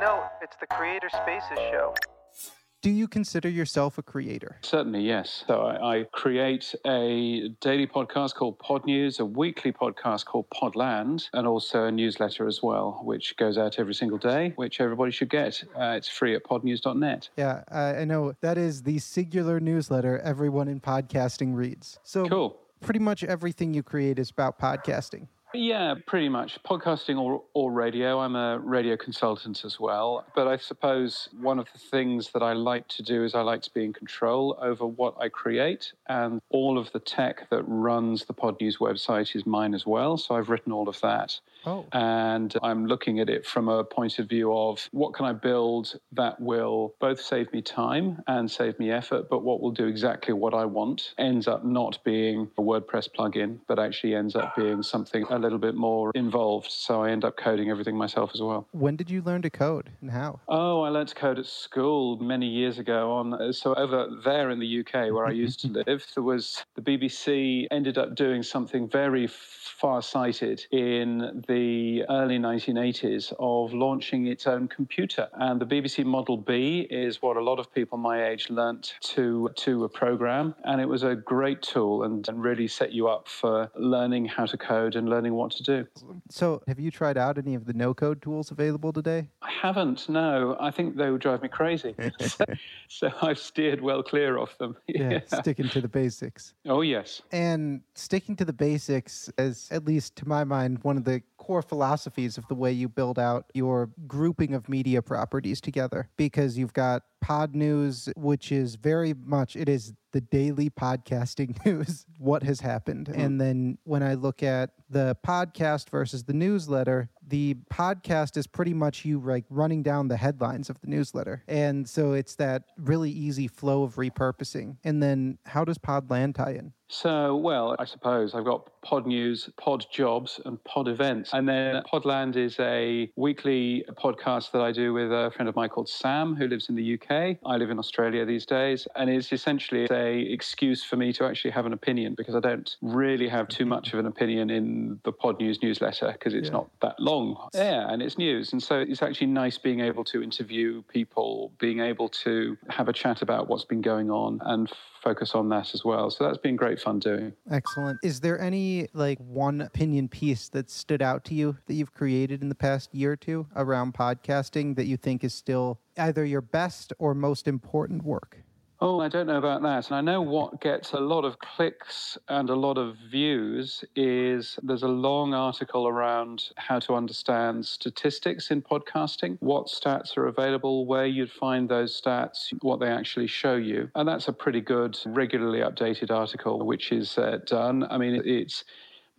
note, it's the Creator Spaces show. Do you consider yourself a creator? Certainly, yes. So I, I, create a daily podcast called Podnews, a weekly podcast called Podland, and also a newsletter as well, which goes out every single day, which everybody should get. Uh, it's free at podnews.net. Yeah, I know. That is the singular newsletter everyone in podcasting reads. So cool. pretty much everything you create is about podcasting. Yeah, pretty much. Podcasting or, or radio. I'm a radio consultant as well. But I suppose one of the things that I like to do is I like to be in control over what I create. And all of the tech that runs the Podnews website is mine as well. So I've written all of that. Oh. And I'm looking at it from a point of view of what can I build that will both save me time and save me effort, but what will do exactly what I want ends up not being a WordPress plugin, but actually ends up being something a little bit more involved. So I end up coding everything myself as well. When did you learn to code and how? Oh, I learned to code at school many years ago. On so over there in the UK where I used to live, there was the BBC ended up doing something very far-sighted in the early 1980s of launching its own computer. And the BBC Model B is what a lot of people my age learnt to, to a program. And it was a great tool and, and really set you up for learning how to code and learning what to do. So, have you tried out any of the no code tools available today? I haven't, no. I think they would drive me crazy. so, so, I've steered well clear of them. yeah, yeah, sticking to the basics. Oh, yes. And sticking to the basics is, at least to my mind, one of the core philosophies of the way you build out your grouping of media properties together because you've got Podnews which is very much it is the daily podcasting news what has happened mm-hmm. and then when i look at the podcast versus the newsletter the podcast is pretty much you like running down the headlines of the newsletter and so it's that really easy flow of repurposing and then how does podland tie in so, well, I suppose I've got Podnews, Pod Jobs, and Pod Events. And then Podland is a weekly podcast that I do with a friend of mine called Sam, who lives in the UK. I live in Australia these days. And it's essentially a excuse for me to actually have an opinion because I don't really have too much of an opinion in the Podnews newsletter because it's yeah. not that long. Yeah, and it's news. And so it's actually nice being able to interview people, being able to have a chat about what's been going on and focus on that as well. So that's been great fun doing. Excellent. Is there any like one opinion piece that stood out to you that you've created in the past year or two around podcasting that you think is still either your best or most important work? Oh, I don't know about that. And I know what gets a lot of clicks and a lot of views is there's a long article around how to understand statistics in podcasting, what stats are available, where you'd find those stats, what they actually show you. And that's a pretty good, regularly updated article, which is uh, done. I mean, it's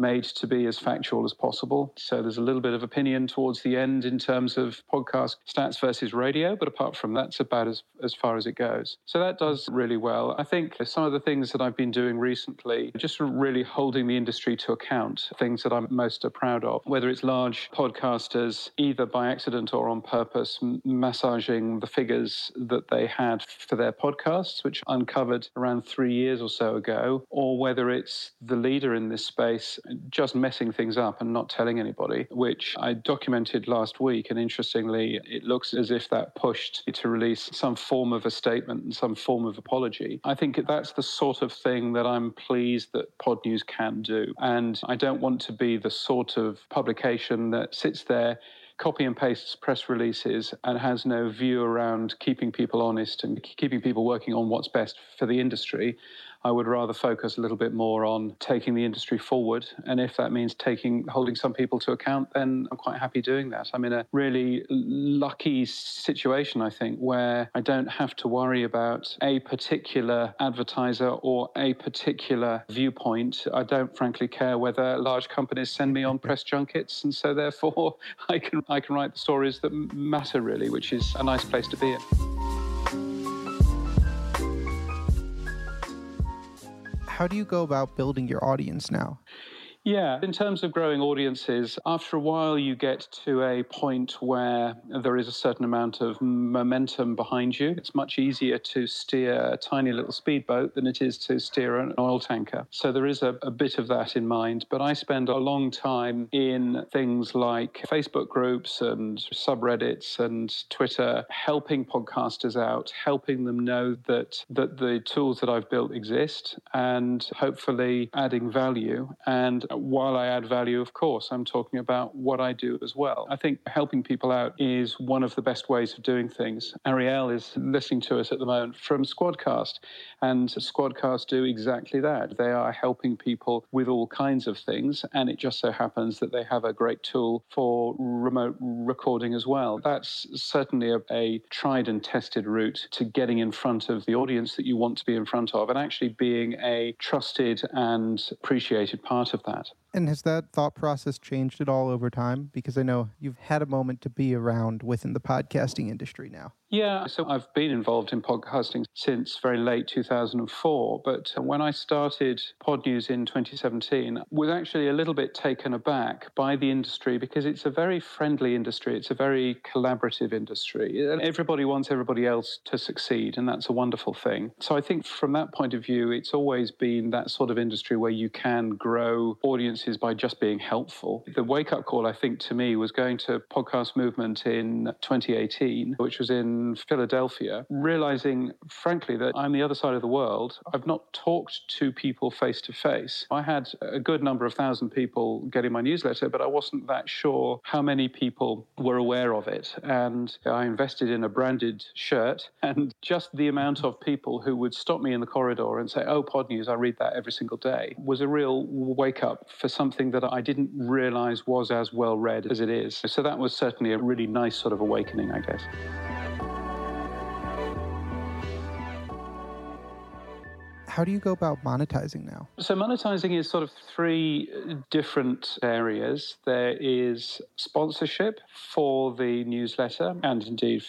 made to be as factual as possible. So there's a little bit of opinion towards the end in terms of podcast stats versus radio, but apart from that, it's about as, as far as it goes. So that does really well. I think some of the things that I've been doing recently, just really holding the industry to account, things that I'm most proud of, whether it's large podcasters, either by accident or on purpose, massaging the figures that they had for their podcasts, which uncovered around three years or so ago, or whether it's the leader in this space just messing things up and not telling anybody, which I documented last week. And interestingly, it looks as if that pushed to release some form of a statement and some form of apology. I think that's the sort of thing that I'm pleased that Podnews can do. And I don't want to be the sort of publication that sits there copy and pastes press releases and has no view around keeping people honest and keeping people working on what's best for the industry. I would rather focus a little bit more on taking the industry forward. And if that means taking holding some people to account, then I'm quite happy doing that. I'm in a really lucky situation, I think, where I don't have to worry about a particular advertiser or a particular viewpoint. I don't frankly care whether large companies send me on press junkets, and so therefore I can I can write the stories that matter really, which is a nice place to be in. How do you go about building your audience now? Yeah, in terms of growing audiences, after a while you get to a point where there is a certain amount of momentum behind you. It's much easier to steer a tiny little speedboat than it is to steer an oil tanker. So there is a, a bit of that in mind. But I spend a long time in things like Facebook groups and subreddits and Twitter, helping podcasters out, helping them know that that the tools that I've built exist and hopefully adding value and while I add value, of course, I'm talking about what I do as well. I think helping people out is one of the best ways of doing things. Ariel is listening to us at the moment from Squadcast, and Squadcast do exactly that. They are helping people with all kinds of things, and it just so happens that they have a great tool for remote recording as well. That's certainly a, a tried and tested route to getting in front of the audience that you want to be in front of and actually being a trusted and appreciated part of that that. And has that thought process changed at all over time? Because I know you've had a moment to be around within the podcasting industry now. Yeah, so I've been involved in podcasting since very late 2004. But uh, when I started Podnews in 2017, was actually a little bit taken aback by the industry because it's a very friendly industry. It's a very collaborative industry. Everybody wants everybody else to succeed, and that's a wonderful thing. So I think from that point of view, it's always been that sort of industry where you can grow audiences by just being helpful. The wake up call, I think, to me was going to Podcast Movement in 2018, which was in Philadelphia, realizing, frankly, that I'm the other side of the world. I've not talked to people face to face. I had a good number of thousand people getting my newsletter, but I wasn't that sure how many people were aware of it. And I invested in a branded shirt, and just the amount of people who would stop me in the corridor and say, Oh, Podnews, I read that every single day, was a real wake up for something that I didn't realize was as well read as it is. So that was certainly a really nice sort of awakening, I guess. how do you go about monetizing now? So, monetizing is sort of three different areas. There is sponsorship for the newsletter and indeed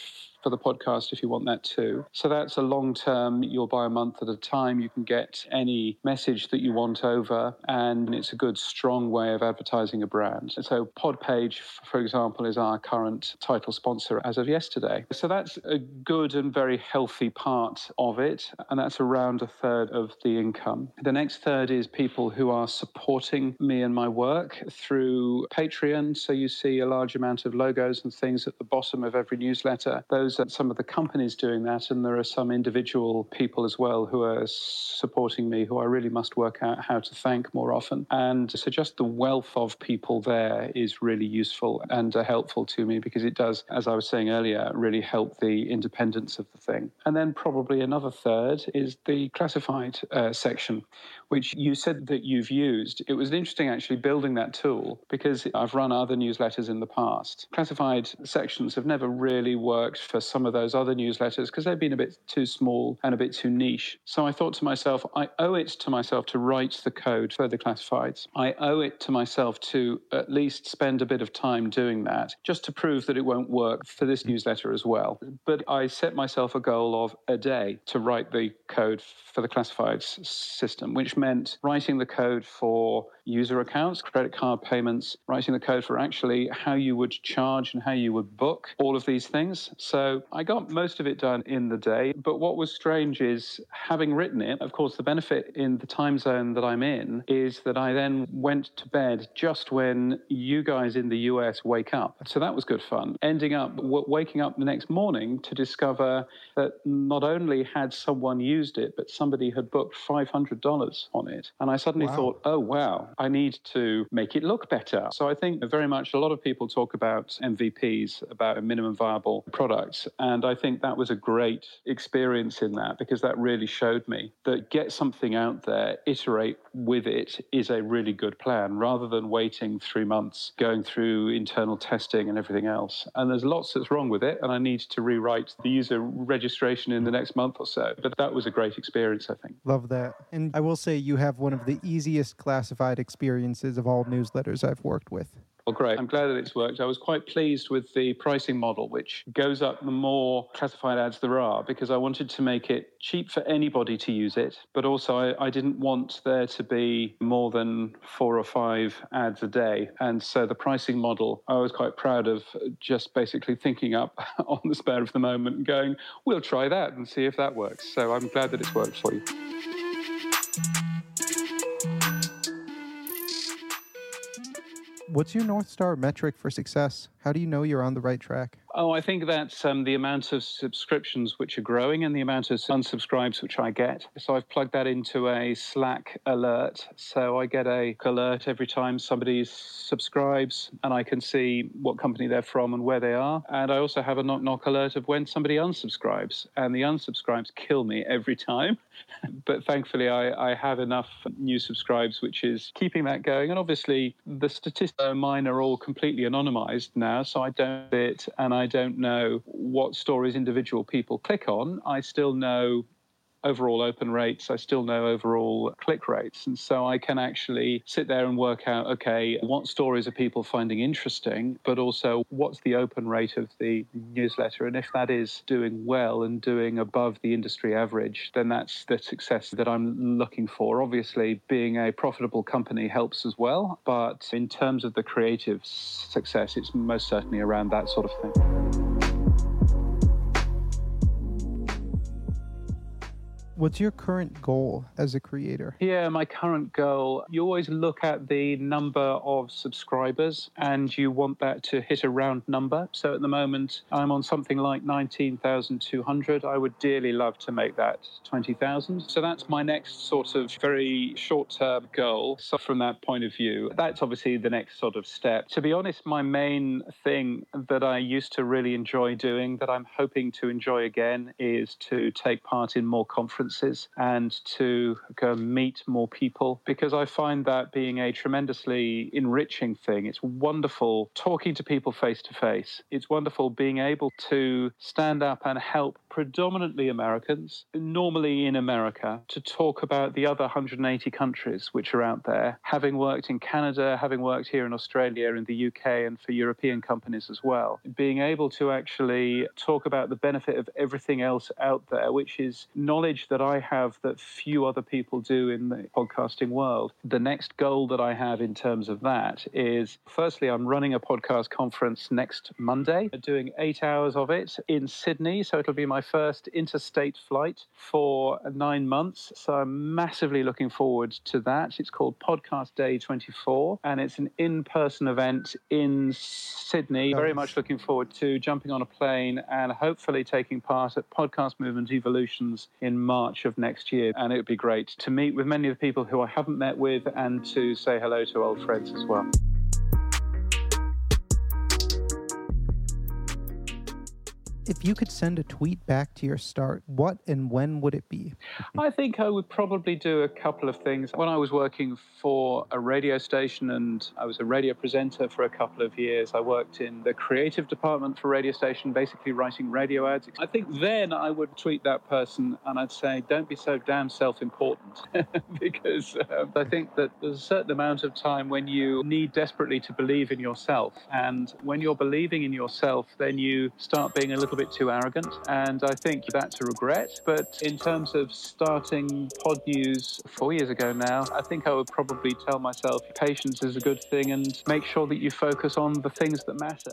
for the podcast if you want that too. So that's a long term, you'll buy a month at a time. You can get any message that you want over, and it's a good, strong way of advertising a brand. So Podpage, for example, is our current title sponsor as of yesterday. So that's a good and very healthy part of it, and that's around a third of the income. The next third is people who are supporting me and my work through Patreon. So you see a large amount of logos and things at the bottom of every newsletter. Those that some of the companies doing that, and there are some individual people as well who are supporting me who I really must work out how to thank more often. And so just the wealth of people there is really useful and uh, helpful to me because it does, as I was saying earlier, really help the independence of the thing. And then probably another third is the classified uh, section, which you said that you've used. It was interesting actually building that tool because I've run other newsletters in the past. Classified sections have never really worked for some of those other newsletters because they've been a bit too small and a bit too niche. So I thought to myself, I owe it to myself to write the code for the classifieds. I owe it to myself to at least spend a bit of time doing that just to prove that it won't work for this mm. newsletter as well. But I set myself a goal of a day to write the code for the classifieds system, which meant writing the code for user accounts, credit card payments, writing the code for actually how you would charge and how you would book all of these things. So I got most of it done in the day. But what was strange is having written it, of course, the benefit in the time zone that I'm in is that I then went to bed just when you guys in the US wake up. So that was good fun. Ending up w- waking up the next morning to discover that not only had someone used it, but somebody had booked $500 on it. And I suddenly wow. thought, oh, wow, I need to make it look better. So I think very much a lot of people talk about MVPs, about a minimum viable product. And I think that was a great experience in that because that really showed me that get something out there, iterate with it is a really good plan rather than waiting three months going through internal testing and everything else. And there's lots that's wrong with it. And I need to rewrite the user registration in the next month or so. But that was a great experience, I think. Love that. And I will say you have one of the easiest classified experiences of all newsletters I've worked with. Well, great. I'm glad that it's worked. I was quite pleased with the pricing model, which goes up the more classified ads there are, because I wanted to make it cheap for anybody to use it. But also, I, I didn't want there to be more than four or five ads a day. And so the pricing model, I was quite proud of just basically thinking up on the spur of the moment and going, we'll try that and see if that works. So I'm glad that it's worked for you. What's your North Star metric for success? How do you know you're on the right track? Oh, I think that's um, the amount of subscriptions which are growing and the amount of unsubscribes which I get. So I've plugged that into a Slack alert. So I get a alert every time somebody subscribes and I can see what company they're from and where they are. And I also have a knock knock alert of when somebody unsubscribes. And the unsubscribes kill me every time. But thankfully, I, I have enough new subscribes, which is keeping that going. And obviously, the statistics mine are all completely anonymized now. So I don't it and I don't know what stories individual people click on, I still know overall open rates, I still know overall click rates. And so I can actually sit there and work out okay, what stories are people finding interesting, but also what's the open rate of the newsletter. And if that is doing well and doing above the industry average, then that's the success that I'm looking for. Obviously, being a profitable company helps as well. But in terms of the creative success, it's most certainly around that sort of thing. What's your current goal as a creator? Yeah, my current goal, you always look at the number of subscribers and you want that to hit a round number. So at the moment, I'm on something like 19,200. I would dearly love to make that 20,000. So that's my next sort of very short term goal. So from that point of view, that's obviously the next sort of step. To be honest, my main thing that I used to really enjoy doing that I'm hoping to enjoy again is to take part in more conferences conferences and to go meet more people because I find that being a tremendously enriching thing. It's wonderful talking to people face to face. It's wonderful being able to stand up and help predominantly Americans, normally in America, to talk about the other 180 countries which are out there. Having worked in Canada, having worked here in Australia, in the UK, and for European companies as well, being able to actually talk about the benefit of everything else out there, which is knowledge that I have that few other people do in the podcasting world. The next goal that I have in terms of that is firstly, I'm running a podcast conference next Monday, doing eight hours of it in Sydney. So it'll be my first interstate flight for nine months. So I'm massively looking forward to that. It's called Podcast Day 24, and it's an in person event in Sydney. Very much looking forward to jumping on a plane and hopefully taking part at Podcast Movement Evolutions in. March of next year. And it would be great to meet with many of the people who I haven't met with and to say hello to old friends as well. If you could send a tweet back to your start, what and when would it be? I think I would probably do a couple of things. When I was working for a radio station and I was a radio presenter for a couple of years, I worked in the creative department for radio station, basically writing radio ads. I think then I would tweet that person and I'd say, don't be so damn self important. because uh, I think that there's a certain amount of time when you need desperately to believe in yourself. And when you're believing in yourself, then you start being a little little bit too arrogant, and I think that's a regret. But in terms of starting Podnews four years ago now, I think I would probably tell myself patience is a good thing and make sure that you focus on the things that matter.